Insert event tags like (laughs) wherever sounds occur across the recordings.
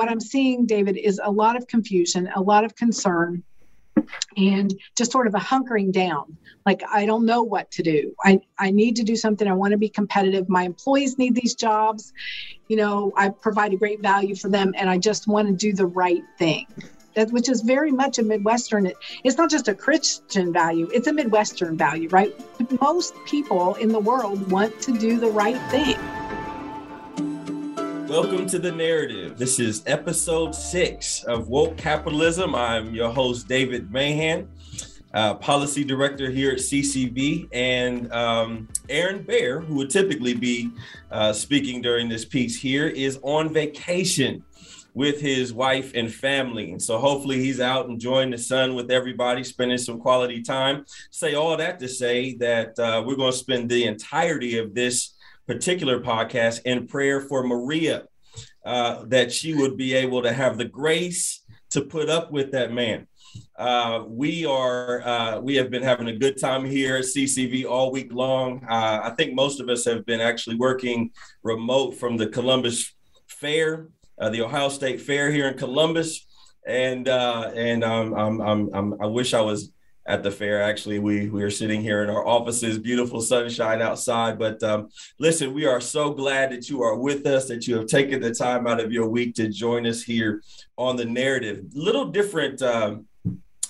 what I'm seeing, David, is a lot of confusion, a lot of concern, and just sort of a hunkering down. Like, I don't know what to do. I, I need to do something. I want to be competitive. My employees need these jobs. You know, I provide a great value for them, and I just want to do the right thing. That, which is very much a Midwestern. It, it's not just a Christian value, it's a Midwestern value, right? Most people in the world want to do the right thing. Welcome to the narrative. This is episode six of Woke Capitalism. I'm your host, David Mahan, uh, policy director here at CCV, and um, Aaron Baer, who would typically be uh, speaking during this piece here, is on vacation with his wife and family. And so hopefully he's out enjoying the sun with everybody, spending some quality time. Say all that to say that uh, we're going to spend the entirety of this particular podcast in prayer for Maria, uh, that she would be able to have the grace to put up with that man. Uh, we are uh, we have been having a good time here at CCV all week long. Uh, I think most of us have been actually working remote from the Columbus Fair, uh, the Ohio State Fair here in Columbus, and uh, and um, I'm, I'm, I'm, I wish I was at the fair. Actually, we we are sitting here in our offices, beautiful sunshine outside. But um, listen, we are so glad that you are with us, that you have taken the time out of your week to join us here on the narrative. Little different. Um,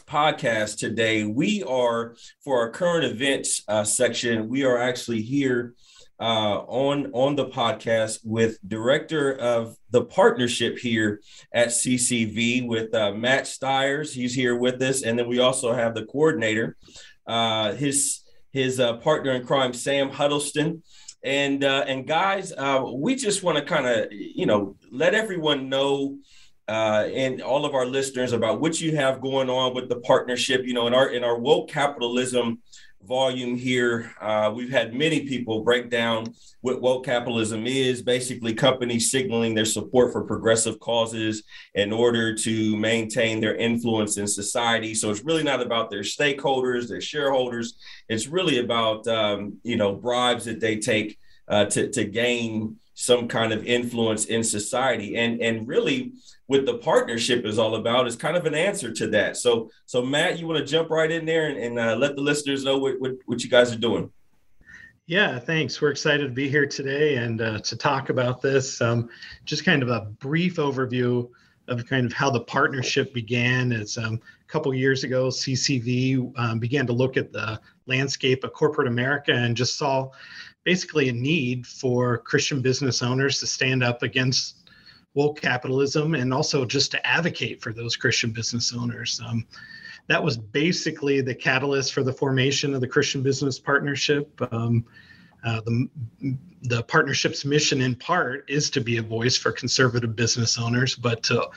podcast today we are for our current events uh, section we are actually here uh, on on the podcast with director of the partnership here at CCV with uh, Matt Stiers. He's here with us, and then we also have the coordinator, uh, his his uh, partner in crime, Sam Huddleston. And uh, and guys, uh, we just want to kind of you know let everyone know. And all of our listeners about what you have going on with the partnership. You know, in our in our woke capitalism volume here. Uh, we've had many people break down what woke capitalism is basically companies signaling their support for progressive causes in order to maintain their influence in society. So it's really not about their stakeholders, their shareholders. It's really about, um, you know, bribes that they take uh, to, to gain some kind of influence in society. And, and really, what the partnership is all about is kind of an answer to that. So, so Matt, you want to jump right in there and, and uh, let the listeners know what, what, what you guys are doing. Yeah, thanks. We're excited to be here today and uh, to talk about this. Um, just kind of a brief overview of kind of how the partnership began. Is um, a couple years ago, CCV um, began to look at the landscape of corporate America and just saw basically a need for Christian business owners to stand up against woke capitalism and also just to advocate for those Christian business owners. Um, that was basically the catalyst for the formation of the Christian Business Partnership. Um, uh, the, the partnership's mission, in part, is to be a voice for conservative business owners, but to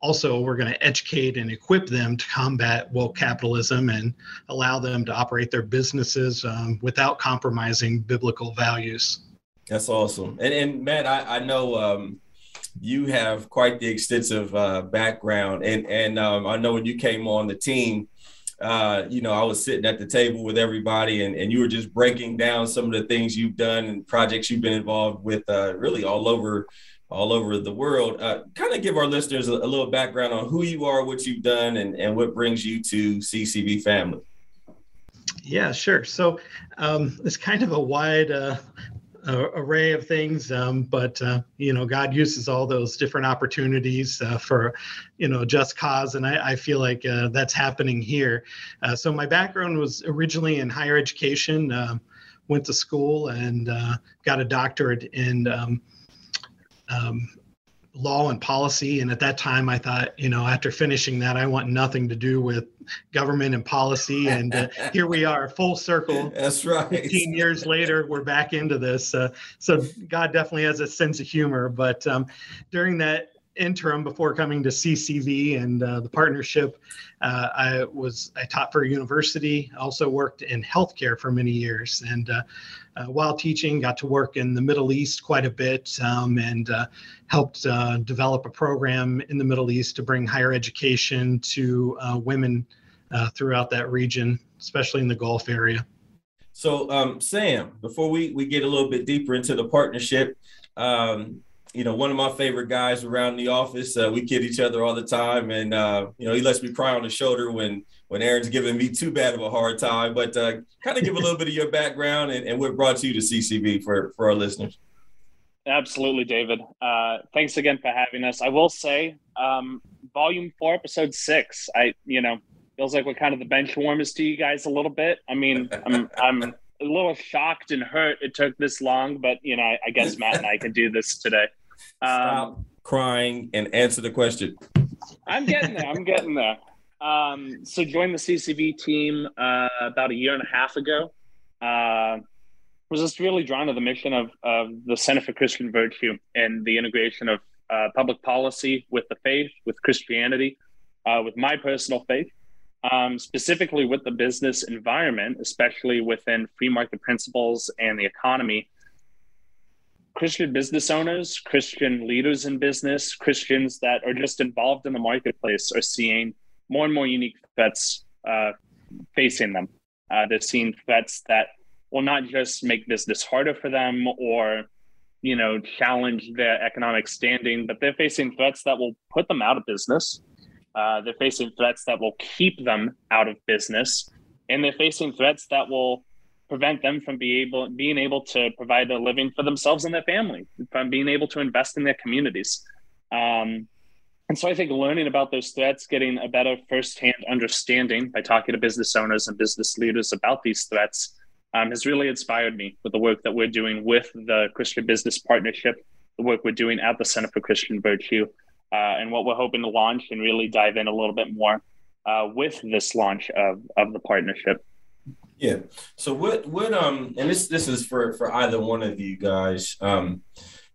also we're going to educate and equip them to combat woke capitalism and allow them to operate their businesses um, without compromising biblical values. That's awesome. And, and Matt, I, I know um, you have quite the extensive uh, background, and and um, I know when you came on the team, uh, you know, I was sitting at the table with everybody, and, and you were just breaking down some of the things you've done and projects you've been involved with, uh, really all over all over the world. Uh, kind of give our listeners a, a, little background on who you are, what you've done, and, and what brings you to CCV family. Yeah, sure. So um, it's kind of a wide uh, array of things um, but uh, you know god uses all those different opportunities uh, for you know just cause and i, I feel like uh, that's happening here uh, so my background was originally in higher education um, went to school and uh, got a doctorate in um, um law and policy. And at that time, I thought, you know, after finishing that, I want nothing to do with government and policy. And uh, (laughs) here we are, full circle. That's right. 15 years later, we're back into this. Uh, so God definitely has a sense of humor. But um, during that interim before coming to CCV and uh, the partnership, uh, I was I taught for a university. Also worked in healthcare for many years, and uh, uh, while teaching, got to work in the Middle East quite a bit, um, and uh, helped uh, develop a program in the Middle East to bring higher education to women throughout that region, especially in the Gulf area. So, um, Sam, before we we get a little bit deeper into the partnership. Um, you know, one of my favorite guys around the office. Uh, we kid each other all the time, and uh, you know, he lets me cry on the shoulder when when Aaron's giving me too bad of a hard time. But uh, kind of give a little bit of your background and, and what brought you to CCV for for our listeners. Absolutely, David. Uh, thanks again for having us. I will say, um, Volume Four, Episode Six. I, you know, feels like we're kind of the bench warmers to you guys a little bit. I mean, I'm I'm a little shocked and hurt it took this long, but you know, I, I guess Matt and I can do this today. Stop um, crying and answer the question. I'm getting there. I'm getting there. Um, so joined the CCV team uh, about a year and a half ago. Uh, was just really drawn to the mission of, of the Center for Christian Virtue and the integration of uh, public policy with the faith, with Christianity, uh, with my personal faith, um, specifically with the business environment, especially within free market principles and the economy. Christian business owners, Christian leaders in business, Christians that are just involved in the marketplace are seeing more and more unique threats uh, facing them. Uh, they're seeing threats that will not just make business harder for them or you know challenge their economic standing, but they're facing threats that will put them out of business. Uh, they're facing threats that will keep them out of business, and they're facing threats that will prevent them from being able being able to provide a living for themselves and their family, from being able to invest in their communities. Um, and so I think learning about those threats, getting a better firsthand understanding by talking to business owners and business leaders about these threats um, has really inspired me with the work that we're doing with the Christian Business Partnership, the work we're doing at the Center for Christian Virtue, and what we're hoping to launch and really dive in a little bit more uh, with this launch of, of the partnership. Yeah. So what what um and this this is for for either one of you guys. Um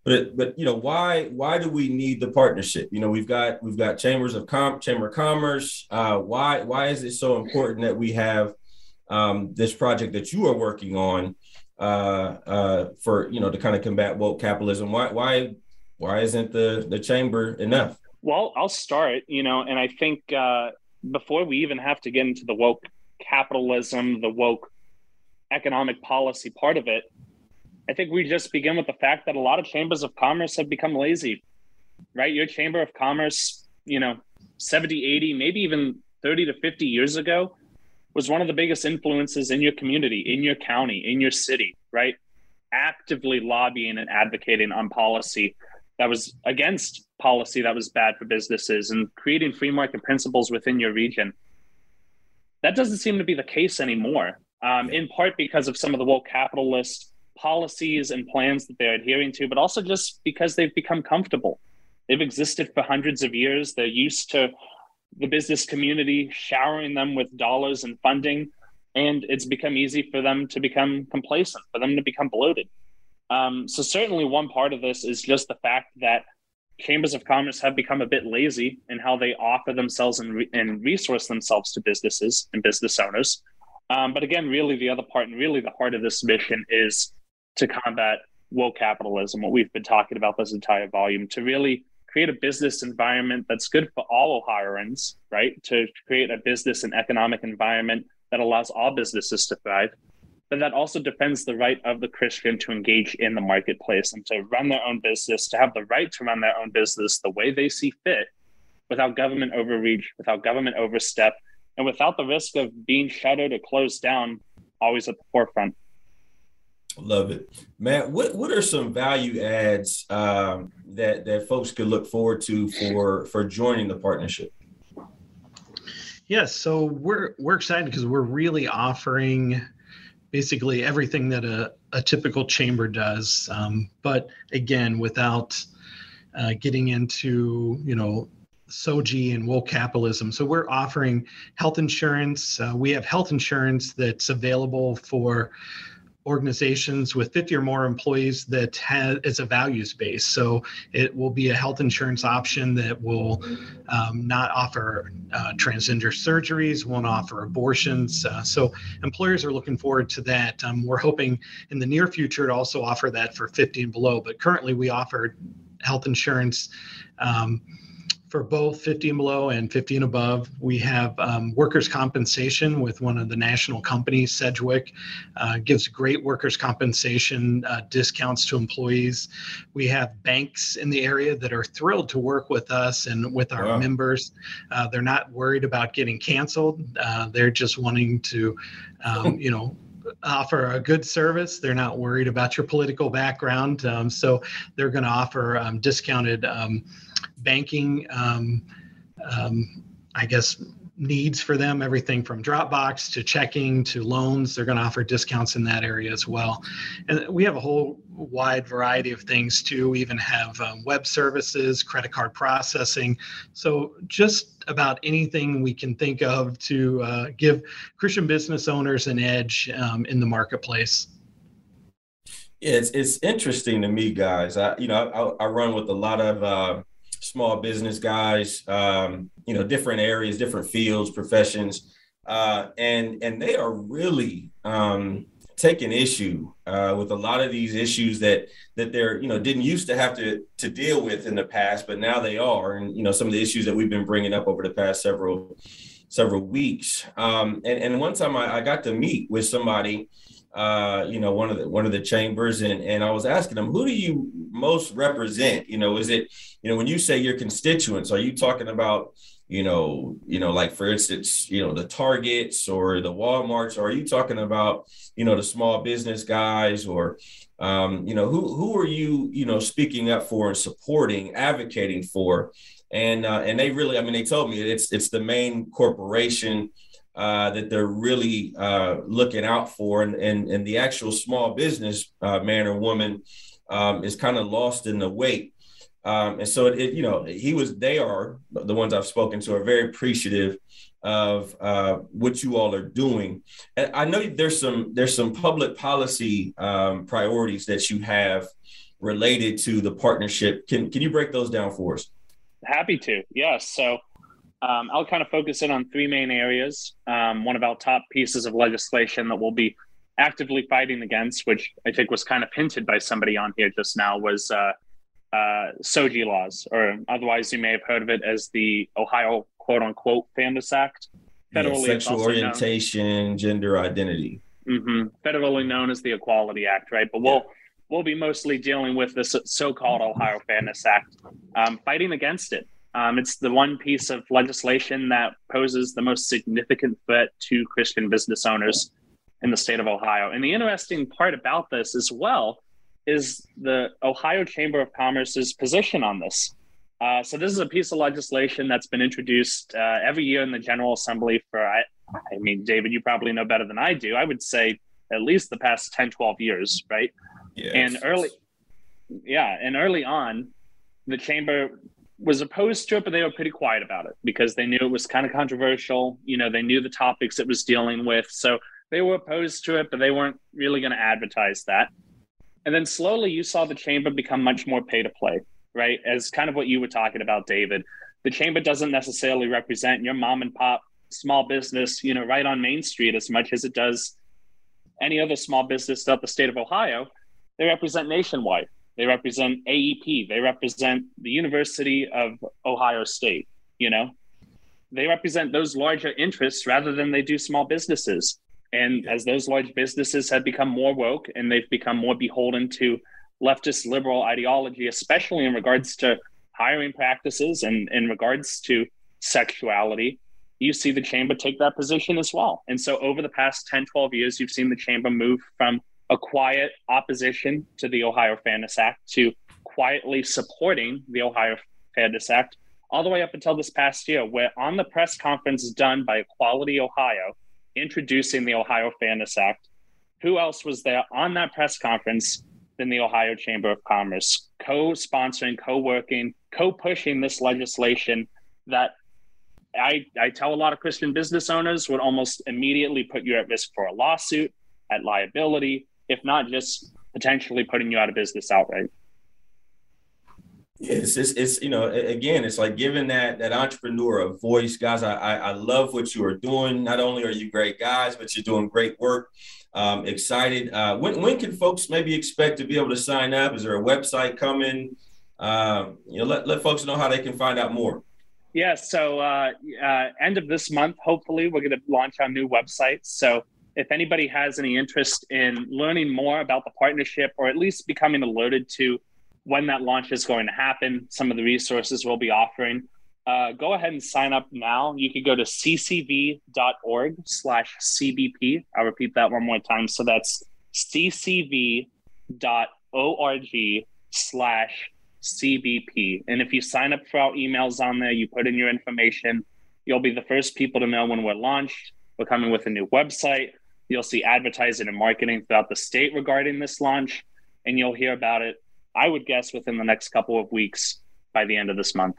but but you know why why do we need the partnership? You know we've got we've got chambers of com chamber of commerce. Uh, why why is it so important that we have um, this project that you are working on uh, uh, for you know to kind of combat woke capitalism? Why why why isn't the the chamber enough? Well, I'll start. You know, and I think uh, before we even have to get into the woke capitalism, the woke economic policy part of it, I think we just begin with the fact that a lot of chambers of commerce have become lazy, right? Your chamber of commerce, you know, 70, 80, maybe even 30 to 50 years ago was one of the biggest influences in your community, in your county, in your city, right? Actively lobbying and advocating on policy that was against policy that was bad for businesses and creating free market principles within your region. That doesn't seem to be the case anymore, um, in part because of some of the woke capitalist policies and plans that they're adhering to, but also just because they've become comfortable. They've existed for hundreds of years. They're used to the business community showering them with dollars and funding, and it's become easy for them to become complacent, for them to become bloated. Um, so, certainly, one part of this is just the fact that chambers of commerce have become a bit lazy in how they offer themselves and, re- and resource themselves to businesses and business owners. Um, but again, really, the other part and really the heart of this mission is to combat woke capitalism, what we've been talking about this entire volume, to really create a business environment that's good for all Ohioans, right? To create a business and economic environment that allows all businesses to thrive but that also defends the right of the Christian to engage in the marketplace and to run their own business, to have the right to run their own business the way they see fit without government overreach, without government overstep, and without the risk of being shuttered or closed down always at the forefront. Love it, Matt. What what are some value adds um, that that folks could look forward to for for joining the partnership? Yes, so we're we're excited because we're really offering basically everything that a, a typical chamber does. Um, but again, without uh, getting into, you know, SOGI and woke capitalism. So we're offering health insurance. Uh, we have health insurance that's available for organizations with 50 or more employees that has it's a values base so it will be a health insurance option that will um, not offer uh, transgender surgeries won't offer abortions uh, so employers are looking forward to that. Um, we're hoping in the near future to also offer that for 50 and below but currently we offer health insurance um, for both 50 and below and 50 and above. We have um, workers' compensation with one of the national companies, Sedgwick, uh, gives great workers' compensation uh, discounts to employees. We have banks in the area that are thrilled to work with us and with our wow. members. Uh, they're not worried about getting canceled. Uh, they're just wanting to, um, (laughs) you know, offer a good service. They're not worried about your political background. Um, so they're going to offer um, discounted um, banking, um, um, I guess, needs for them everything from Dropbox to checking to loans. They're going to offer discounts in that area as well. And we have a whole wide variety of things too. We even have um, web services, credit card processing. So just about anything we can think of to uh, give Christian business owners an edge um, in the marketplace. Yeah, it's, it's interesting to me, guys. I, you know, I, I run with a lot of uh, small business guys, um, you know, different areas, different fields, professions, uh, and and they are really um, taking issue uh, with a lot of these issues that that they're you know didn't used to have to to deal with in the past, but now they are, and you know some of the issues that we've been bringing up over the past several several weeks. Um, and and one time I, I got to meet with somebody uh, you know, one of the one of the chambers, and and I was asking them, who do you most represent? You know, is it, you know, when you say your constituents, are you talking about, you know, you know, like for instance, you know, the Targets or the WalMarts, or are you talking about, you know, the small business guys, or, um, you know, who who are you, you know, speaking up for and supporting, advocating for? And uh, and they really, I mean, they told me it's it's the main corporation uh, that they're really uh, looking out for, and, and and the actual small business uh, man or woman um, is kind of lost in the wait. Um, and so it, it, you know, he was. They are the ones I've spoken to are very appreciative of uh, what you all are doing. And I know there's some there's some public policy um, priorities that you have related to the partnership. Can can you break those down for us? Happy to. Yes. So um, I'll kind of focus in on three main areas. Um, one of our top pieces of legislation that we'll be actively fighting against, which I think was kind of hinted by somebody on here just now, was uh, uh, SOGI laws, or otherwise you may have heard of it as the Ohio quote unquote Fairness Act. Federally, yeah, sexual orientation, known, gender identity. Mm-hmm, federally known as the Equality Act, right? But we'll yeah. we'll be mostly dealing with this so-called Ohio Fairness Act, um, fighting against it. Um, it's the one piece of legislation that poses the most significant threat to Christian business owners in the state of Ohio. And the interesting part about this as well is the Ohio Chamber of Commerce's position on this. Uh, so this is a piece of legislation that's been introduced uh, every year in the General Assembly for, I, I mean, David, you probably know better than I do. I would say at least the past 10, 12 years, right? Yes. And early, yeah, and early on, the chamber was opposed to it, but they were pretty quiet about it because they knew it was kind of controversial. You know, they knew the topics it was dealing with. So they were opposed to it, but they weren't really going to advertise that. And then slowly you saw the chamber become much more pay to play, right? As kind of what you were talking about, David. The chamber doesn't necessarily represent your mom and pop small business, you know, right on Main Street as much as it does any other small business throughout the state of Ohio. They represent nationwide. They represent AEP. They represent the University of Ohio State. You know, they represent those larger interests rather than they do small businesses. And as those large businesses have become more woke and they've become more beholden to leftist liberal ideology, especially in regards to hiring practices and in regards to sexuality, you see the chamber take that position as well. And so over the past 10, 12 years, you've seen the chamber move from a quiet opposition to the Ohio Fairness Act to quietly supporting the Ohio Fairness Act all the way up until this past year, where on the press conference done by Equality Ohio introducing the Ohio Fairness Act, who else was there on that press conference than the Ohio Chamber of Commerce, co sponsoring, co working, co pushing this legislation that I, I tell a lot of Christian business owners would almost immediately put you at risk for a lawsuit, at liability, if not just potentially putting you out of business outright. It's, it's, it's you know again it's like giving that that entrepreneur a voice. Guys I, I, I love what you are doing. Not only are you great guys but you're doing great work. Um, excited. Uh, when, when can folks maybe expect to be able to sign up? Is there a website coming? Um, you know let, let folks know how they can find out more. Yeah, so uh, uh, end of this month, hopefully, we're going to launch our new website. So if anybody has any interest in learning more about the partnership or at least becoming alerted to when that launch is going to happen, some of the resources we'll be offering, uh, go ahead and sign up now. You can go to ccv.org slash CBP. I'll repeat that one more time. So that's ccv.org slash CBP. And if you sign up for our emails on there, you put in your information, you'll be the first people to know when we're launched. We're coming with a new website. You'll see advertising and marketing throughout the state regarding this launch, and you'll hear about it, I would guess, within the next couple of weeks by the end of this month.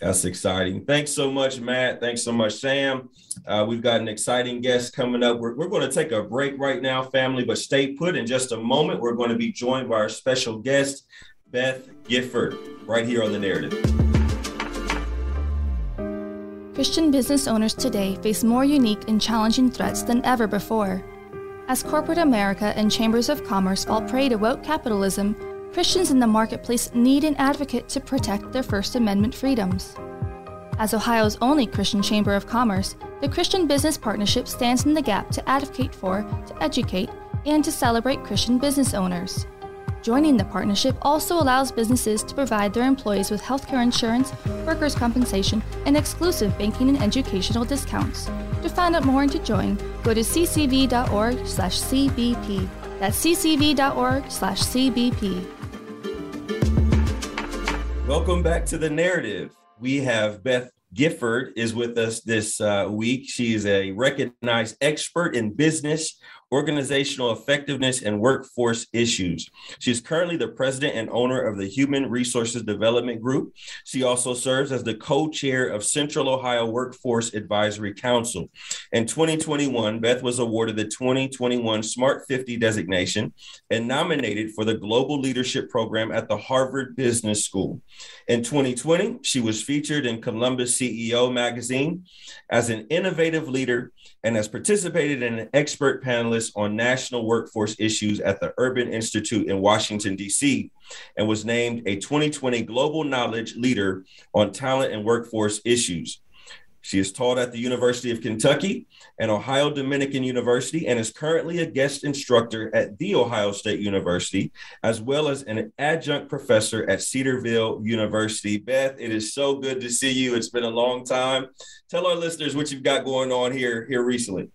That's exciting. Thanks so much, Matt. Thanks so much, Sam. Uh, we've got an exciting guest coming up. We're, we're going to take a break right now, family, but stay put. In just a moment, we're going to be joined by our special guest, Beth Gifford, right here on The Narrative. Christian business owners today face more unique and challenging threats than ever before. As corporate America and chambers of commerce fall prey to woke capitalism, Christians in the marketplace need an advocate to protect their First Amendment freedoms. As Ohio's only Christian Chamber of Commerce, the Christian Business Partnership stands in the gap to advocate for, to educate, and to celebrate Christian business owners. Joining the partnership also allows businesses to provide their employees with healthcare insurance, workers' compensation, and exclusive banking and educational discounts. To find out more and to join, go to ccv.org/cbp. That's ccv.org/cbp. Welcome back to the narrative. We have Beth Gifford is with us this uh, week. She is a recognized expert in business, organizational effectiveness, and workforce issues. She is currently the president and owner of the Human Resources Development Group. She also serves as the co chair of Central Ohio Workforce Advisory Council. In 2021, Beth was awarded the 2021 Smart 50 designation and nominated for the Global Leadership Program at the Harvard Business School. In 2020, she was featured in Columbus CEO magazine as an innovative leader and has participated in an expert panelist on national workforce issues at the Urban Institute in Washington, D.C., and was named a 2020 Global Knowledge Leader on Talent and Workforce Issues. She is taught at the University of Kentucky and Ohio Dominican University and is currently a guest instructor at The Ohio State University, as well as an adjunct professor at Cedarville University. Beth, it is so good to see you. It's been a long time. Tell our listeners what you've got going on here here recently.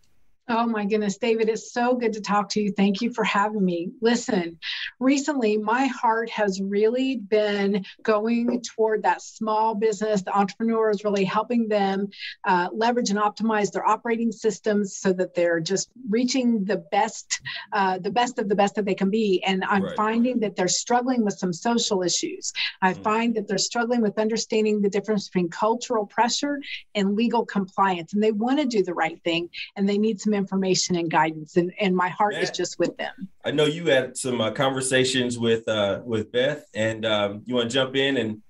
Oh my goodness, David, it's so good to talk to you. Thank you for having me. Listen, recently my heart has really been going toward that small business, the entrepreneurs, really helping them uh, leverage and optimize their operating systems so that they're just reaching the best, uh, the best of the best that they can be. And I'm right. finding that they're struggling with some social issues. I mm-hmm. find that they're struggling with understanding the difference between cultural pressure and legal compliance, and they want to do the right thing, and they need some information and guidance and, and my heart Matt, is just with them. I know you had some uh, conversations with uh, with beth and um, you want to jump in and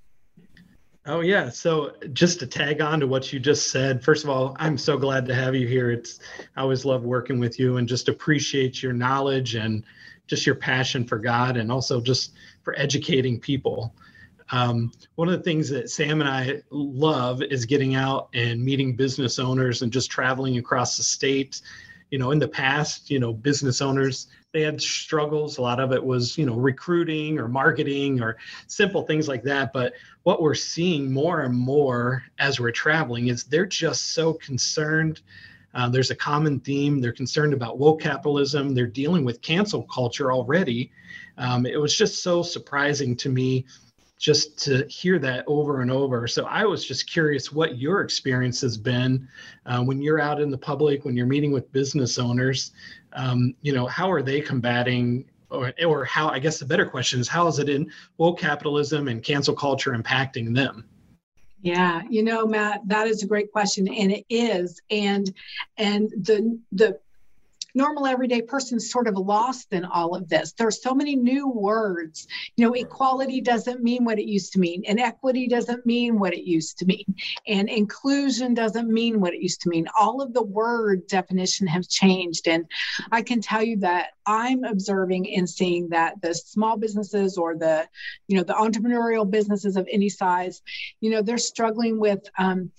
oh yeah. So just to tag on to what you just said first of all i'm so glad to have you here. It's i always love working with you and just appreciate your knowledge and just your passion for god and also just for educating people um, one of the things that Sam and I love is getting out and meeting business owners and just traveling across the state. You know in the past you know business owners they had struggles. A lot of it was you know recruiting or marketing or simple things like that. But what we're seeing more and more as we're traveling is they're just so concerned. Uh, there's a common theme. They're concerned about woke capitalism. They're dealing with cancel culture already. Um, it was just so surprising to me just to hear that over and over. So I was just curious what your experience has been uh, when you're out in the public, when you're meeting with business owners. Um, you know, how are they combating, or, or how? I guess the better question is how is it in woke capitalism and cancel culture impacting them? Yeah, you know, Matt, that is a great question, and it is, and and the the normal everyday person sort of lost in all of this. There's so many new words. You know, equality doesn't mean what it used to mean, and equity doesn't mean what it used to mean, and inclusion doesn't mean what it used to mean. All of the word definition have changed, and I can tell you that I'm observing and seeing that the small businesses or the, you know, the entrepreneurial businesses of any size, you know, they're struggling with um,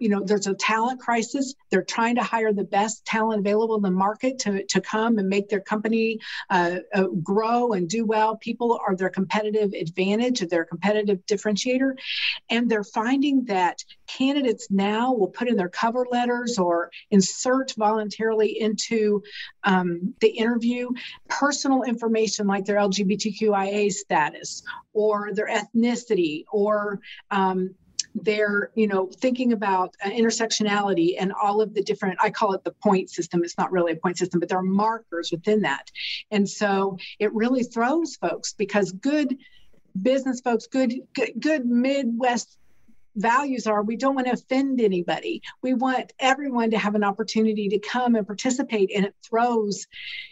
you know there's a talent crisis. They're trying to hire the best talent available in the market to, to come and make their company uh, uh, grow and do well. People are their competitive advantage their competitive differentiator. And they're finding that candidates now will put in their cover letters or insert voluntarily into um, the interview personal information like their lgbtqia status or their ethnicity or um, they're you know thinking about uh, intersectionality and all of the different i call it the point system it's not really a point system but there are markers within that. And so it really throws folks because good business folks good good, good midwest values are we don't want to offend anybody. We want everyone to have an opportunity to come and participate. And it throws,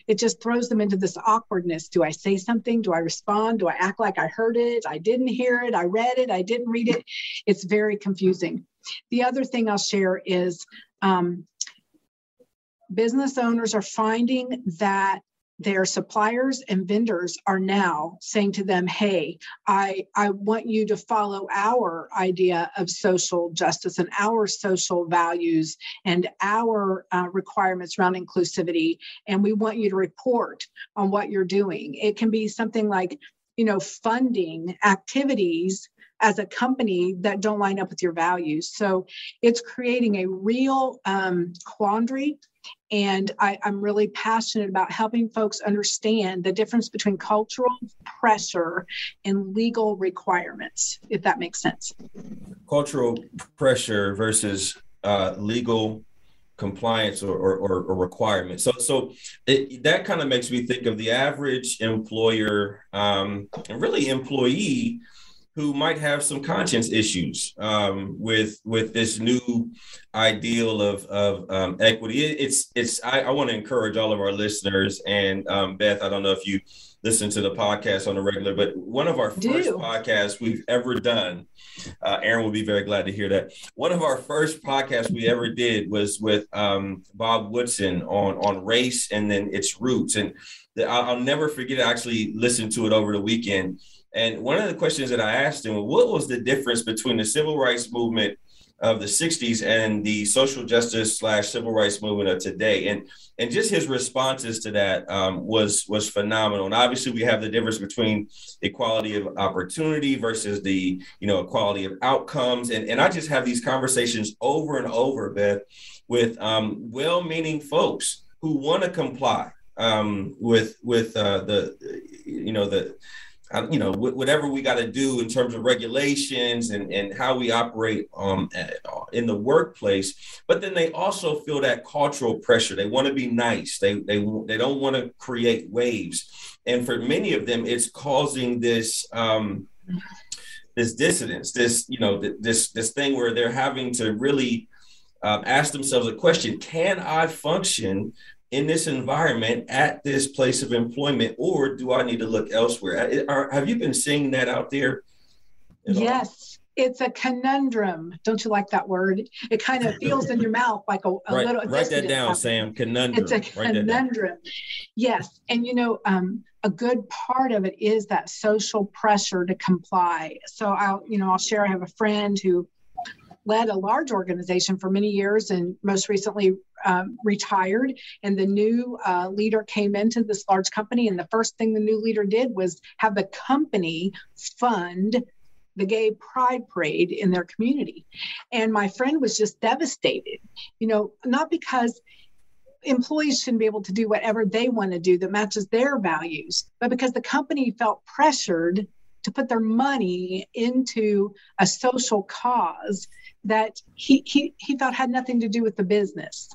it just throws them into this awkwardness. Do I say something? Do I respond? Do I act like I heard it? I didn't hear it. I read it. I didn't read it. It's very confusing. The other thing I'll share is um, business owners are finding that their suppliers and vendors are now saying to them hey i i want you to follow our idea of social justice and our social values and our uh, requirements around inclusivity and we want you to report on what you're doing. It can be something like you know funding activities as a company that don't line up with your values so it's creating a real um, quandary and I, am really passionate about helping folks understand the difference between cultural pressure and legal requirements, if that makes sense. Cultural pressure versus uh, legal compliance or, or, or, requirements. So, so it, that kind of makes me think of the average employer um, and really employee who might have some conscience issues um, with with this new ideal of of um, equity. It, it's it's I, I want to encourage all of our listeners and um, Beth. I don't know if you listen to the podcast on a regular, but one of our first podcasts we've ever done. Uh, Aaron will be very glad to hear that. One of our first podcasts we ever did was with um, Bob Woodson on on race and then its roots, and the, I'll, I'll never forget. I actually listened to it over the weekend and one of the questions that I asked him, what was the difference between the civil rights movement of the 60s and the social justice slash civil rights movement of today? And and just his responses to that um, was was phenomenal. And obviously, we have the difference between equality of opportunity versus the you know equality of outcomes. And and I just have these conversations over and over, Beth, with um, well-meaning folks who want to comply um, with with uh, the you know the you know, whatever we got to do in terms of regulations and, and how we operate um, in the workplace. But then they also feel that cultural pressure. They want to be nice. They, they, they don't want to create waves. And for many of them, it's causing this, um, this dissonance, this, you know, this, this thing where they're having to really um, ask themselves a question, can I function in this environment at this place of employment, or do I need to look elsewhere? Are, have you been seeing that out there? Yes. All? It's a conundrum. Don't you like that word? It kind of feels in your mouth like a, a (laughs) right, little. Write that down, Sam. Conundrum. It's a conundrum. Yes, and you know, um, a good part of it is that social pressure to comply. So I'll, you know, I'll share. I have a friend who led a large organization for many years and most recently um, retired. And the new uh, leader came into this large company. And the first thing the new leader did was have the company fund the gay pride parade in their community. And my friend was just devastated, you know, not because employees shouldn't be able to do whatever they want to do that matches their values, but because the company felt pressured to put their money into a social cause that he, he, he thought had nothing to do with the business.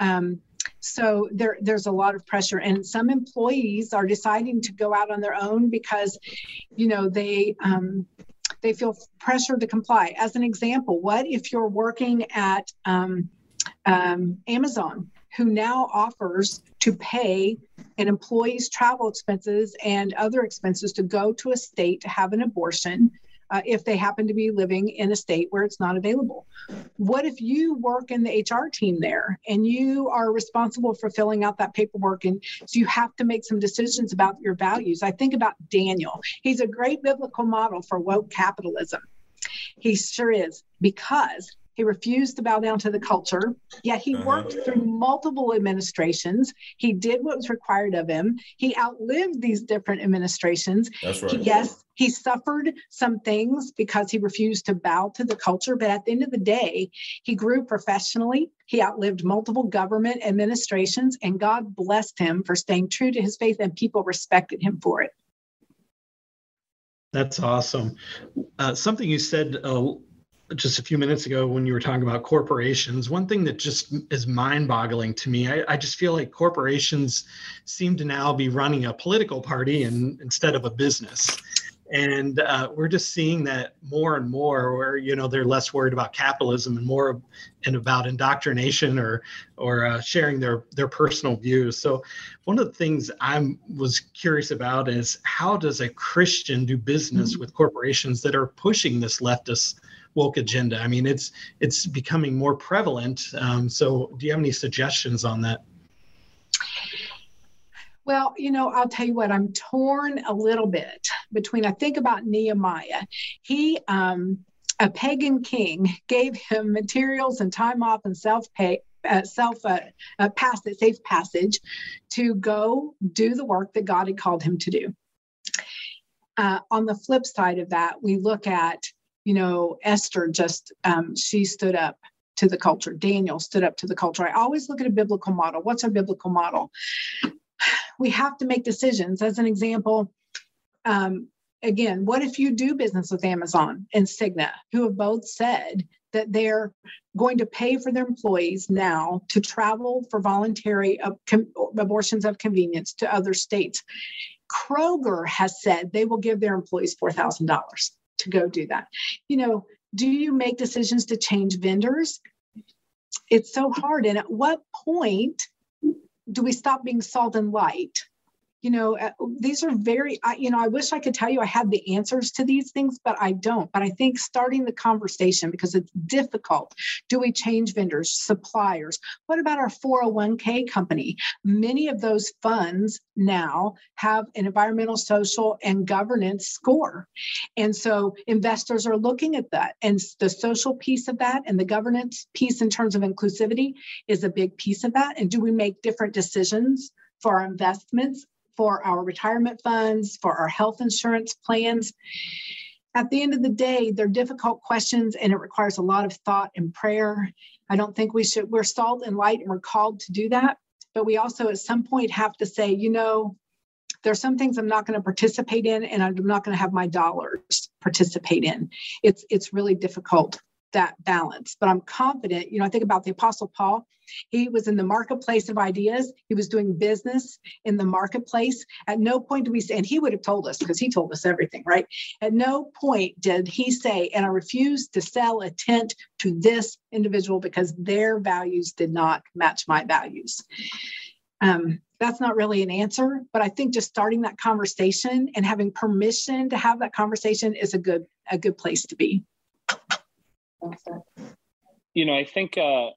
Um, so there, there's a lot of pressure, and some employees are deciding to go out on their own because, you know, they um, they feel pressured to comply. As an example, what if you're working at um, um, Amazon who now offers to pay an employee's travel expenses and other expenses to go to a state to have an abortion uh, if they happen to be living in a state where it's not available. What if you work in the HR team there and you are responsible for filling out that paperwork and so you have to make some decisions about your values? I think about Daniel. He's a great biblical model for woke capitalism. He sure is because he refused to bow down to the culture, yet he uh-huh. worked through multiple administrations. He did what was required of him. He outlived these different administrations. That's right. yes, he suffered some things because he refused to bow to the culture, but at the end of the day, he grew professionally. He outlived multiple government administrations, and God blessed him for staying true to his faith, and people respected him for it. That's awesome. Uh, something you said uh, just a few minutes ago when you were talking about corporations, one thing that just is mind boggling to me, I, I, just feel like corporations seem to now be running a political party and, instead of a business. And uh, we're just seeing that more and more where, you know, they're less worried about capitalism and more and about indoctrination or, or uh, sharing their, their personal views. So one of the things I was curious about is how does a Christian do business mm-hmm. with corporations that are pushing this leftist woke agenda. I mean, it's it's becoming more prevalent. Um, so, do you have any suggestions on that? Well, you know, I'll tell you what, I'm torn a little bit between, I think about Nehemiah. He, um, a pagan king, gave him materials and time off and self pay. Uh, self uh, uh, passage, safe passage to go do the work that God had called him to do. Uh, on the flip side of that, we look at you know, Esther just, um, she stood up to the culture. Daniel stood up to the culture. I always look at a biblical model. What's our biblical model? (sighs) We have to make decisions. As an example, um, again, what if you do business with Amazon and Cigna, who have both said that they're going to pay for their employees now to travel for voluntary abortions of convenience to other states? Kroger has said they will give their employees $4,000 to go do that. You know, do you make decisions to change vendors? It's so hard. And at what point do we stop being salt and light you know uh, these are very I, you know i wish i could tell you i had the answers to these things but i don't. But i think starting the conversation because it's difficult. Do we change vendors suppliers? What about our 401k company? Many of those funds now have an environmental social and governance score. And so investors are looking at that. And the social piece of that and the governance piece in terms of inclusivity is a big piece of that. And do we make different decisions for our investments for our retirement funds, for our health insurance plans. At the end of the day, they're difficult questions and it requires a lot of thought and prayer. I don't think we should, we're salt and light and we're called to do that. But we also at some point have to say, you know, there's some things I'm not going to participate in and I'm not going to have my dollars participate in. It's it's really difficult that balance. But I'm confident, you know, I think about the Apostle Paul. He was in the marketplace of ideas. He was doing business in the marketplace. At no point do we say, and he would have told us because he told us everything, right? At no point did he say, and I refuse to sell a tent to this individual because their values did not match my values. Um, that's not really an answer, but I think just starting that conversation and having permission to have that conversation is a good a good place to be. You know, I think uh,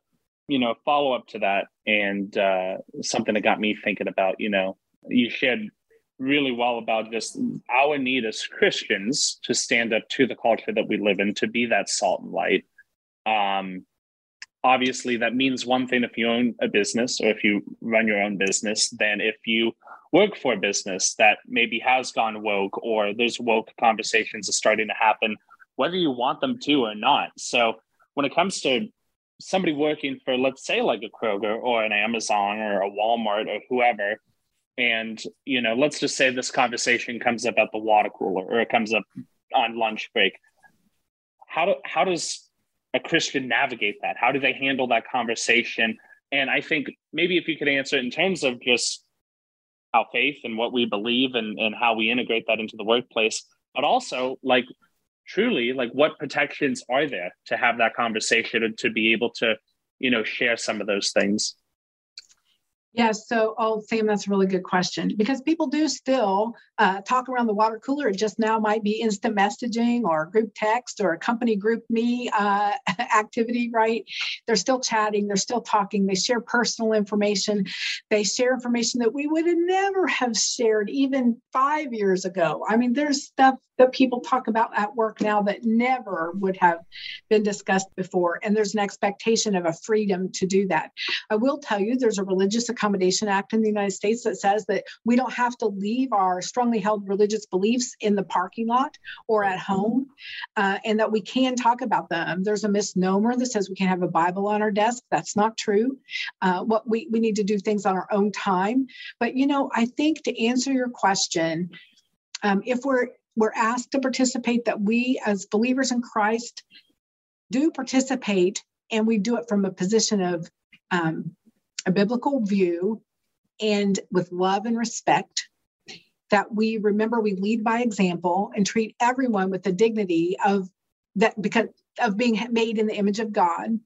you know, follow up to that, and uh, something that got me thinking about, you know, you shared really well about just our need as Christians to stand up to the culture that we live in, to be that salt and light. Um, obviously, that means one thing if you own a business or if you run your own business, than if you work for a business that maybe has gone woke or there's woke conversations are starting to happen whether you want them to or not. So when it comes to somebody working for, let's say, like a Kroger or an Amazon or a Walmart or whoever, and you know, let's just say this conversation comes up at the water cooler or it comes up on lunch break. How do how does a Christian navigate that? How do they handle that conversation? And I think maybe if you could answer it in terms of just our faith and what we believe and, and how we integrate that into the workplace, but also like truly like what protections are there to have that conversation and to be able to you know share some of those things Yes. So, oh, Sam, that's a really good question because people do still uh, talk around the water cooler. It just now might be instant messaging or group text or a company GroupMe uh, (laughs) activity, right? They're still chatting, they're still talking, they share personal information, they share information that we would never have shared even five years ago. I mean, there's stuff that people talk about at work now that never would have been discussed before. And there's an expectation of a freedom to do that. I will tell you, there's a religious Accommodation Act in the United States that says that we don't have to leave our strongly held religious beliefs in the parking lot or at home, uh, and that we can talk about them. There's a misnomer that says we can have a Bible on our desk. That's not true. Uh, what we, we need to do things on our own time. But you know, I think to answer your question, um, if we're we're asked to participate, that we as believers in Christ do participate, and we do it from a position of um, a biblical view and with love and respect that we remember we lead by example and treat everyone with the dignity of that because of being made in the image of god.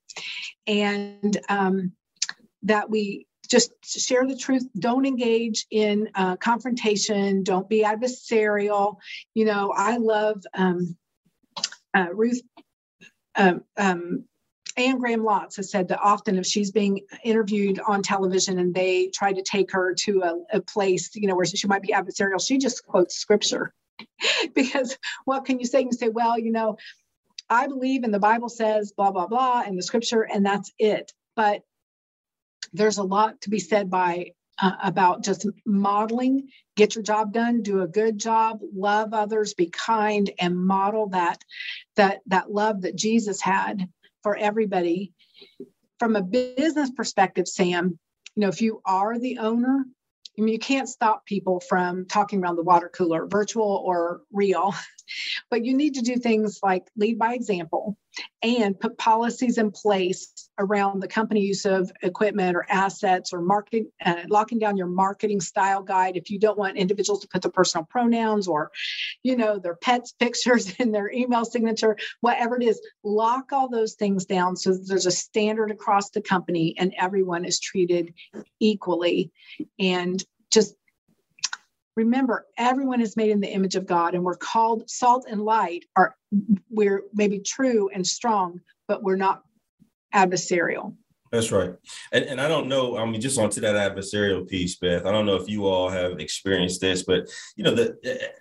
And um, that we just share the truth don't engage in uh, confrontation don't be adversarial. You know i love um, uh, ruth um, Anne Graham Lotz has said that often if she's being interviewed on television and they try to take her to a, a place, you know, where she might be adversarial, she just quotes scripture. (laughs) because what can you say? You say, well, you know, I believe in the Bible says blah, blah, blah, and the scripture, and that's it. But there's a lot to be said by uh, about just modeling get your job done do a good job love others be kind and model that that that love that jesus had for everybody. From a business perspective, Sam, you know, if you are the owner, I mean, you can't stop people from talking around the water cooler, virtual or real, (laughs) but you need to do things like lead by example and put policies in place around the company use of equipment or assets or marketing, uh, locking down your marketing style guide. If you don't want individuals to put their personal pronouns or, you know, their pets' (laughs) pictures in their email signature, whatever it is, lock all those things down so there's a standard across the company and everyone is treated equally. And just remember everyone is made in the image of god and we're called salt and light are we're maybe true and strong but we're not adversarial. That's right. And, and i don't know i mean just onto that adversarial piece beth i don't know if you all have experienced this but you know the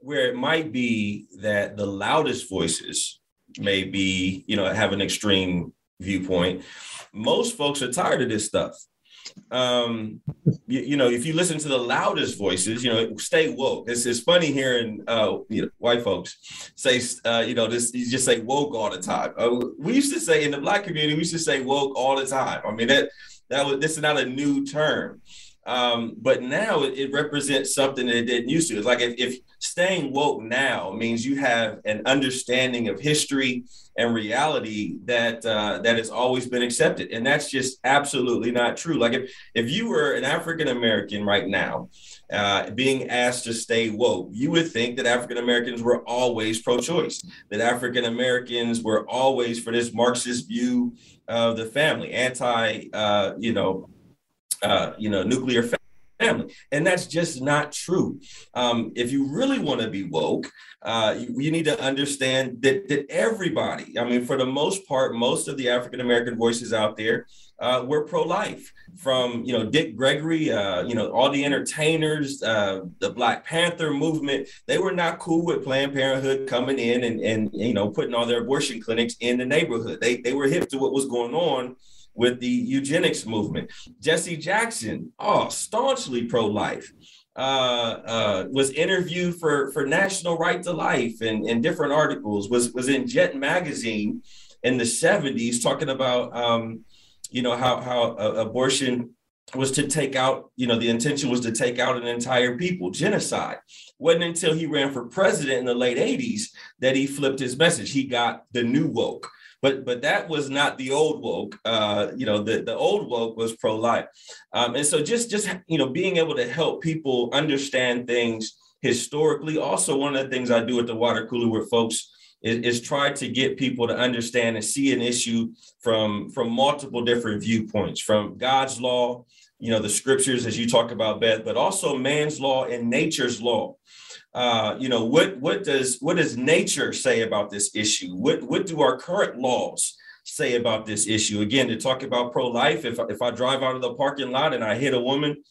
where it might be that the loudest voices may be you know have an extreme viewpoint most folks are tired of this stuff um, you, you, know, if you listen to the loudest voices, you know, stay woke. It's, it's funny hearing uh, you know, white folks say, uh, you know, this, you just say woke all the time. Uh, we used to say in the black community, we used to say woke all the time. I mean, that, that was, this is not a new term. Um, but now it, it, represents something that it didn't used to. It's like if, if staying woke now means you have an understanding of history and reality that uh, that has always been accepted, and that's just absolutely not true. Like if if you were an African American right now, uh, being asked to stay woke, you would think that African Americans were always pro-choice, that African Americans were always for this Marxist view of the family, anti, uh, you know, uh, you know, nuclear family. And that's just not true. Um, if you really want to be woke, uh, you, you, need to understand that, that everybody, I mean, for the most part, most of the African American voices out there uh, were pro-life. From you know Dick Gregory, uh, you know all the entertainers, uh, the Black Panther movement, they were not cool with Planned Parenthood coming in and and you know putting all their abortion clinics in the neighborhood. They they were hip to what was going on with the eugenics movement. Jesse Jackson, oh, staunchly pro-life. Uh, uh, was interviewed for for National Right to Life and, and different articles. Was was in Jet magazine in the '70s talking about um, you know how how uh, abortion was to take out you know the intention was to take out an entire people genocide wasn't until he ran for president in the late 80s that he flipped his message he got the new woke but but that was not the old woke. Uh, you know, the the old woke was pro life, um, and so just just you know being able to help people understand things historically. Also, one of the things I do at the water cooler with folks is, is try to get people to understand and see an issue from from multiple different viewpoints, from God's law, you know, the scriptures as you talk about, Beth, but also man's law and nature's law. Uh, you know, what what does what does nature say about this issue? What what do our current laws say about this issue? Again, to talk about pro-life, if if I drive out of the parking lot and I hit a woman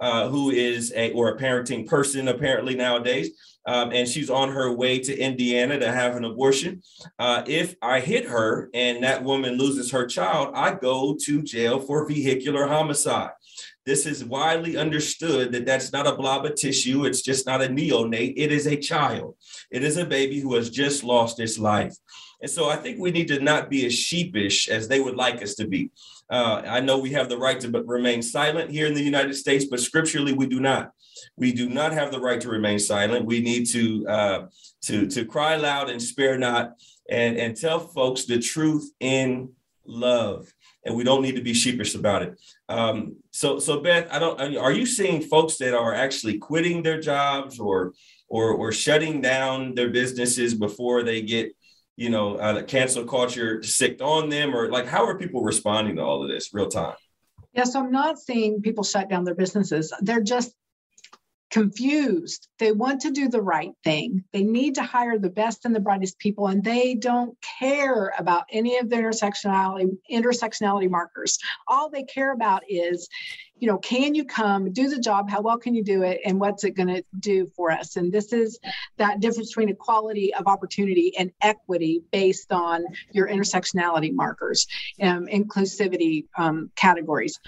uh, who is a or a parenting person apparently nowadays, um, and she's on her way to Indiana to have an abortion. Uh, if I hit her and that woman loses her child, I go to jail for vehicular homicide. This is widely understood that that's not a blob of tissue. It's just not a neonate. It is a child. It is a baby who has just lost its life. And so I think we need to not be as sheepish as they would like us to be. Uh, I know we have the right to remain silent here in the United States, but scripturally we do not. We do not have the right to remain silent. We need to uh, to to cry loud and spare not, and and tell folks the truth in love. And we don't need to be sheepish about it. Um, so so Beth, I don't. Are you seeing folks that are actually quitting their jobs or or or shutting down their businesses before they get you know, uh, cancel culture sicked on them, or like how are people responding to all of this real time? Yeah, so I'm not seeing people shut down their businesses. They're just confused. They want to do the right thing. They need to hire the best and the brightest people, and they don't care about any of the intersectionality intersectionality markers. All they care about is you know, can you come do the job? How well can you do it? And what's it going to do for us? And this is that difference between equality of opportunity and equity based on your intersectionality markers, um, inclusivity um, categories.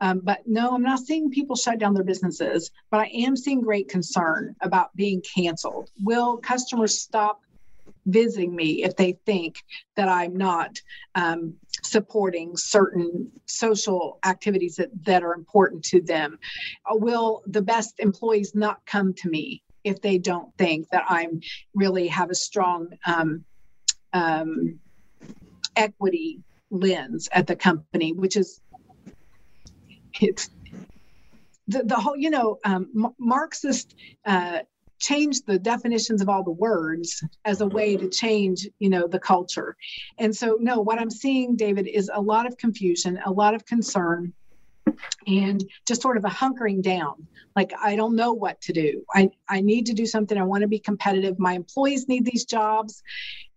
Um, but no, I'm not seeing people shut down their businesses, but I am seeing great concern about being canceled. Will customers stop visiting me if they think that I'm not um, supporting certain social activities that, that are important to them? Will the best employees not come to me if they don't think that I'm really have a strong um, um, equity lens at the company, which is it's the, the whole, you know, um, Marxist uh, change the definitions of all the words as a mm-hmm. way to change you know the culture. And so no what i'm seeing david is a lot of confusion a lot of concern and just sort of a hunkering down. Like i don't know what to do. I i need to do something. I want to be competitive. My employees need these jobs.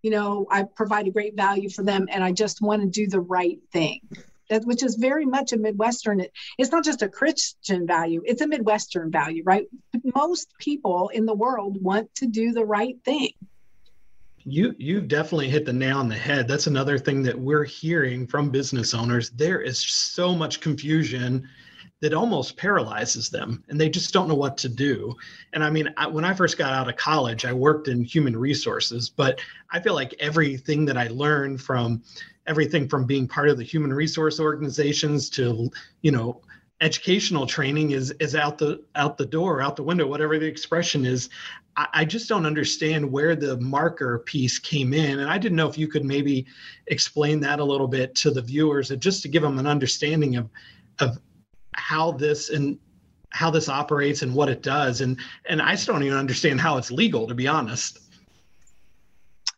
You know i provide a great value for them and i just want to do the right thing which is very much a Midwestern. It's not just a Christian value, it's a Midwestern value, right? Most people in the world want to do the right thing. You you've definitely hit the nail on the head. That's another thing that we're hearing from business owners. There is so much confusion that almost paralyzes them and they just don't know what to do. And I mean, I, when I first got out of college, I worked in human resources, but I feel like everything that I learned from everything from being part of the human resource organizations to you know educational training is is out the out the door out the window whatever the expression is I, I, just don't understand where the marker piece came in and i didn't know if you could maybe explain that a little bit to the viewers just to give them an understanding of of how this and how this operates and what it does and and i still don't even understand how it's legal to be honest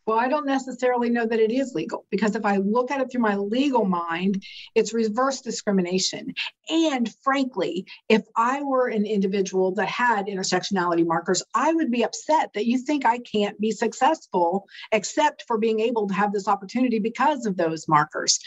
well, I don't necessarily know that it is legal because if I look at it through my legal mind, it's reverse discrimination. And frankly, if I were an individual that had intersectionality markers, I would be upset that you think I can't be successful except for being able to have this opportunity because of those markers.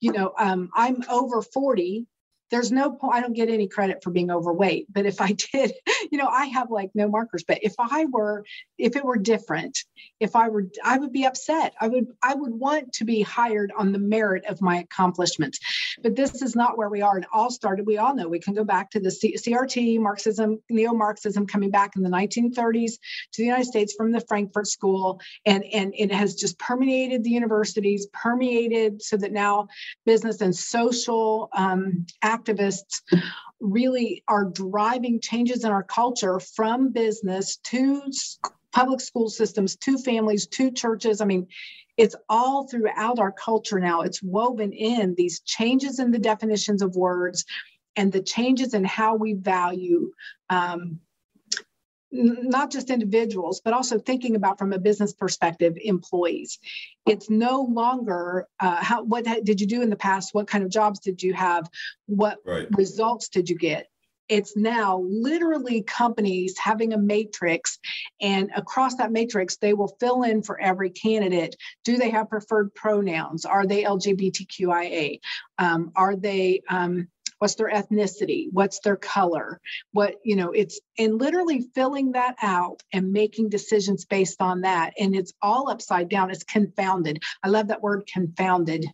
You know, um, I'm over 40 there's no point i don't get any credit for being overweight but if i (laughs) did you know i have like no markers but if i were if it were different if i were i would be upset. I would i would want to be hired on the merit of my accomplishments. But this is not where we are. And all started we all know we can go back to the C- crt marxism neo-marxism coming back in the 1930s to the united states from the frankfurt school and and it has just permeated the universities permeated so that now business and social um, activists really are driving changes in our culture from business to public school systems to families to churches. I mean, it's all throughout our culture now. It's woven in these changes in the definitions of words and the changes in how we value um, not just individuals, but also thinking about from a business perspective, employees. It's no longer uh, how what did you do in the past? What kind of jobs did you have? What right. results did you get? It's now literally companies having a matrix, and across that matrix, they will fill in for every candidate. Do they have preferred pronouns? Are they LGBTQIA? Um, are they um, what's their ethnicity? What's their color? What you know it's and literally filling that out and making decisions based on that. And it's all upside down. It's confounded. I love that word confounded.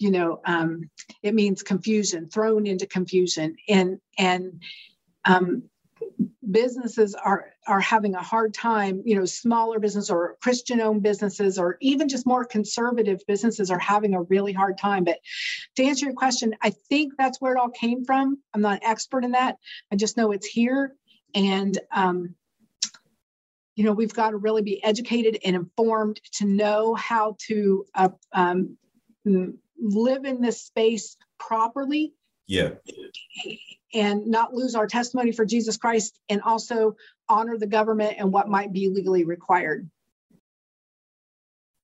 You know um, it means confusion thrown into confusion. And and um, businesses are are having a hard time you know smaller business or christian owned businesses or even just more conservative businesses are having a really hard time. But to answer your question i think that's where it all came from. I'm not an expert in that. I just know it's here. And um, you know we've got to really be educated and informed to know how to uh, um, live in this space properly yeah and not lose our testimony for Jesus Christ and also honor the government and what might be legally required.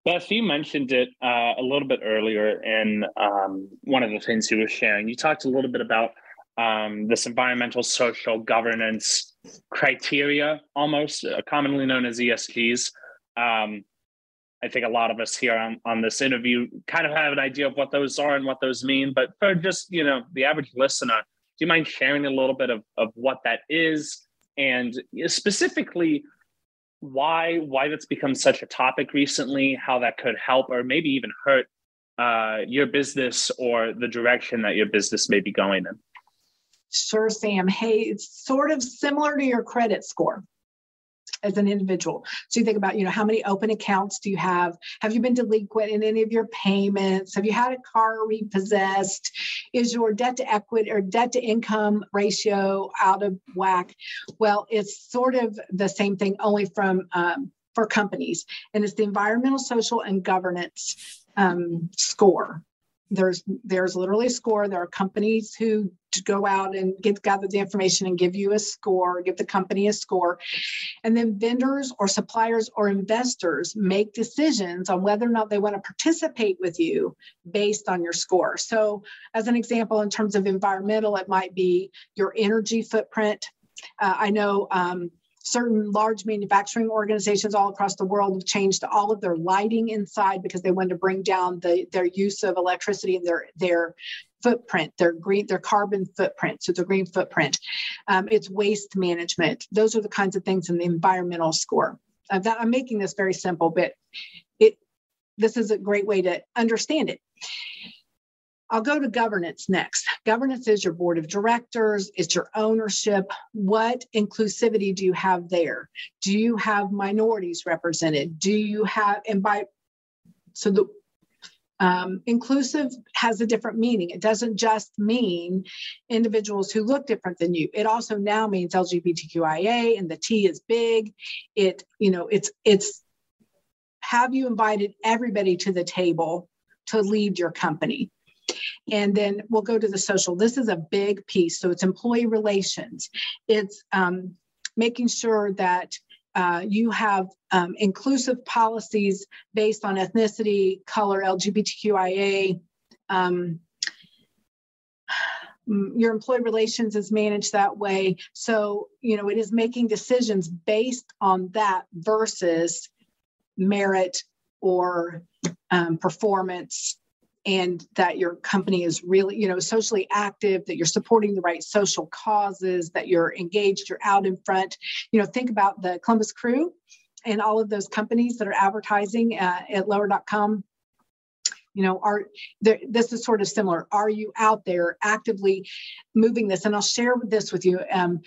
Beth, you mentioned it uh, a little bit earlier in um, one of the things you were sharing. You talked a little bit about um, this environmental social governance criteria, almost uh, commonly known as ESGs. Um, I think a lot of us here on, on this interview kind of have an idea of what those are and what those mean. But for just you know the average listener, do you mind sharing a little bit of, of what that is and specifically why why that's become such a topic recently, how that could help or maybe even hurt uh, your business or the direction that your business may be going in? Sure, Sam. Hey, it's sort of similar to your credit score as an individual. So you think about, you know, how many open accounts do you have? Have you been delinquent in any of your payments? Have you had a car repossessed? Is your debt to equity or debt to income ratio out of whack? Well, it's sort of the same thing, only from um, for companies, and it's the environmental, social, and governance um, score there's there's literally a score there are companies who go out and get gather the information and give you a score give the company a score. And then vendors or suppliers or investors make decisions on whether or not they want to participate with you based on your score. So as an example in terms of environmental it might be your energy footprint. Uh, i know um, certain large manufacturing organizations all across the world have changed all of their lighting inside because they wanted to bring down the, their use of electricity and their their footprint, their green, their carbon footprint, so their green footprint. Um, it's waste management. Those are the kinds of things in the environmental score. Uh, that, I'm making this very simple, but it this is a great way to understand it. I'll go to governance next. Governance is your board of directors, it's your ownership. What inclusivity do you have there? Do you have minorities represented? Do you have, and by, so the um, inclusive has a different meaning. It doesn't just mean individuals who look different than you. It also now means LGBTQIA, and the T is big. It, you know, it's it's have you invited everybody to the table to lead your company? And then we'll go to the social. This is a big piece. So it's employee relations. It's um, making sure that uh, you have um, inclusive policies based on ethnicity, color, LGBTQIA. Um, your employee relations is managed that way. So, you know, it is making decisions based on that versus merit or um, performance and that your company is really you know socially active that you're supporting the right social causes that you're engaged you're out in front. You know think about the columbus crew and all of those companies that are advertising uh, at lower.com you know are there, this is sort of similar. Are you out there actively moving this? And i'll share this with you um,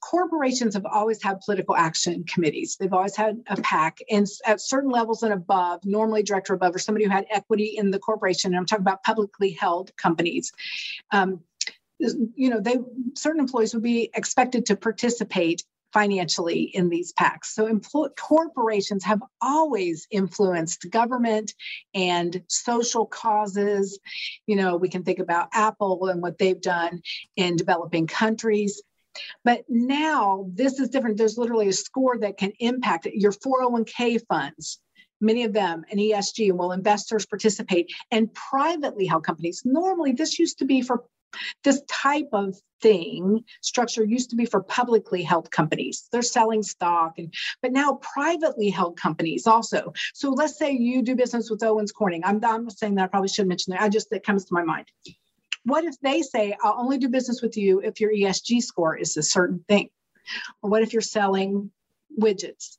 corporations have always had political action committees. They've always had a PAC, and at certain levels and above, normally director above, or somebody who had equity in the corporation. And I'm talking about publicly held companies. Um, you know, they certain employees would be expected to participate financially in these PACs. So empl- corporations have always influenced government and social causes. You know, we can think about Apple and what they've done in developing countries But now this is different. There's literally a score that can impact it. Your 401k funds, many of them, and ESG, will investors participate, and privately held companies. Normally, this used to be for this type of thing structure used to be for publicly held companies they're selling stock and but now privately held companies also so let's say you do business with owens corning i'm, I'm saying that i probably should mention that i just that comes to my mind what if they say i'll only do business with you if your esg score is a certain thing? Or what if you're selling widgets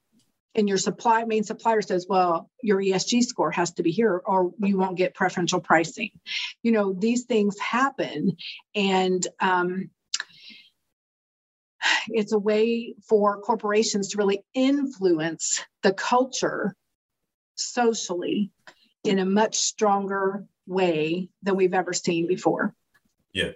and your supply main supplier says well your esg score has to be here or you won't get preferential pricing. You know these things happen and um, it's a way for corporations to really influence the culture socially in a much stronger way than we've ever seen before yeah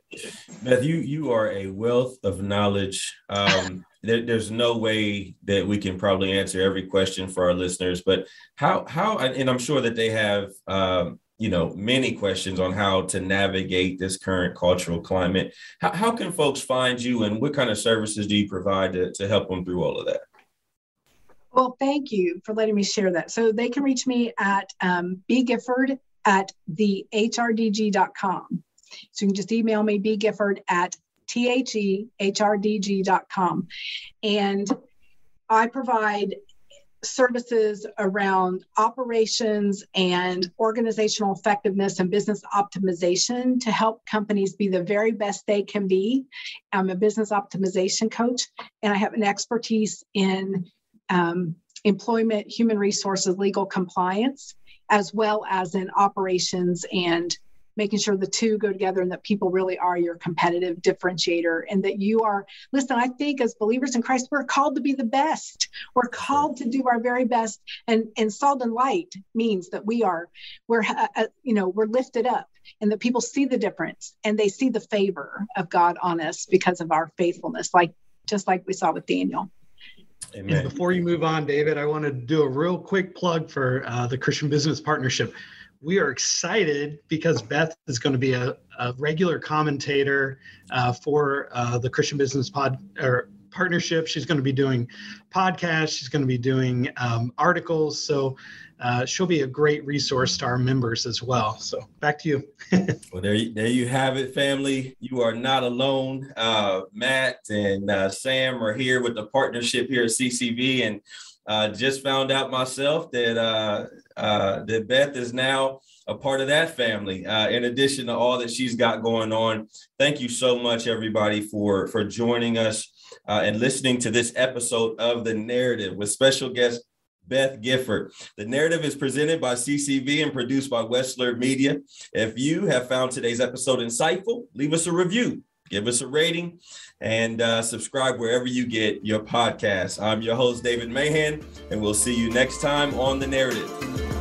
beth you you are a wealth of knowledge um there, there's no way that we can probably answer every question for our listeners, but how how and I'm sure that they have um, you know many questions on how to navigate this current cultural climate. How, how can folks find you, and what kind of services do you provide to, to help them through all of that? Well, thank you for letting me share that. So they can reach me at um, bgifford at thehrdg.com. So you can just email me, bgifford at thehrdg.com. And I provide services around operations and organizational effectiveness and business optimization to help companies be the very best they can be. I'm a business optimization coach, and I have an expertise in um, employment, human resources, legal compliance, as well as in operations and making sure the two go together and that people really are your competitive differentiator and that you are listen i think as believers in christ we're called to be the best. We're called to do our very best. And and salt and light means that we are we're uh, uh, you know we're lifted up and that people see the difference and they see the favor of god on us because of our faithfulness like just like we saw with daniel Amen. And before you move on, David, I want to do a real quick plug for uh, the Christian Business Partnership we are excited because Beth is going to be a, a regular commentator uh, for uh, the Christian Business Pod or partnership. She's going to be doing podcasts. She's going to be doing um, articles. So uh, she'll be a great resource to our members as well. So back to you. (laughs) well, there, there you have it, family. You are not alone. Uh, Matt and uh, Sam are here with the partnership here at CCV, and uh, just found out myself that uh, uh, that Beth is now a part of that family. In addition to all that she's got going on, thank you so much, everybody, for for joining us and listening to this episode of the Narrative with special guest. Beth Gifford. The narrative is presented by CCV and produced by Westler Media. If you have found today's episode insightful, leave us a review give us a rating, and uh, subscribe wherever you get your podcast. I'm your host, David Mahan, and we'll see you next time on The Narrative.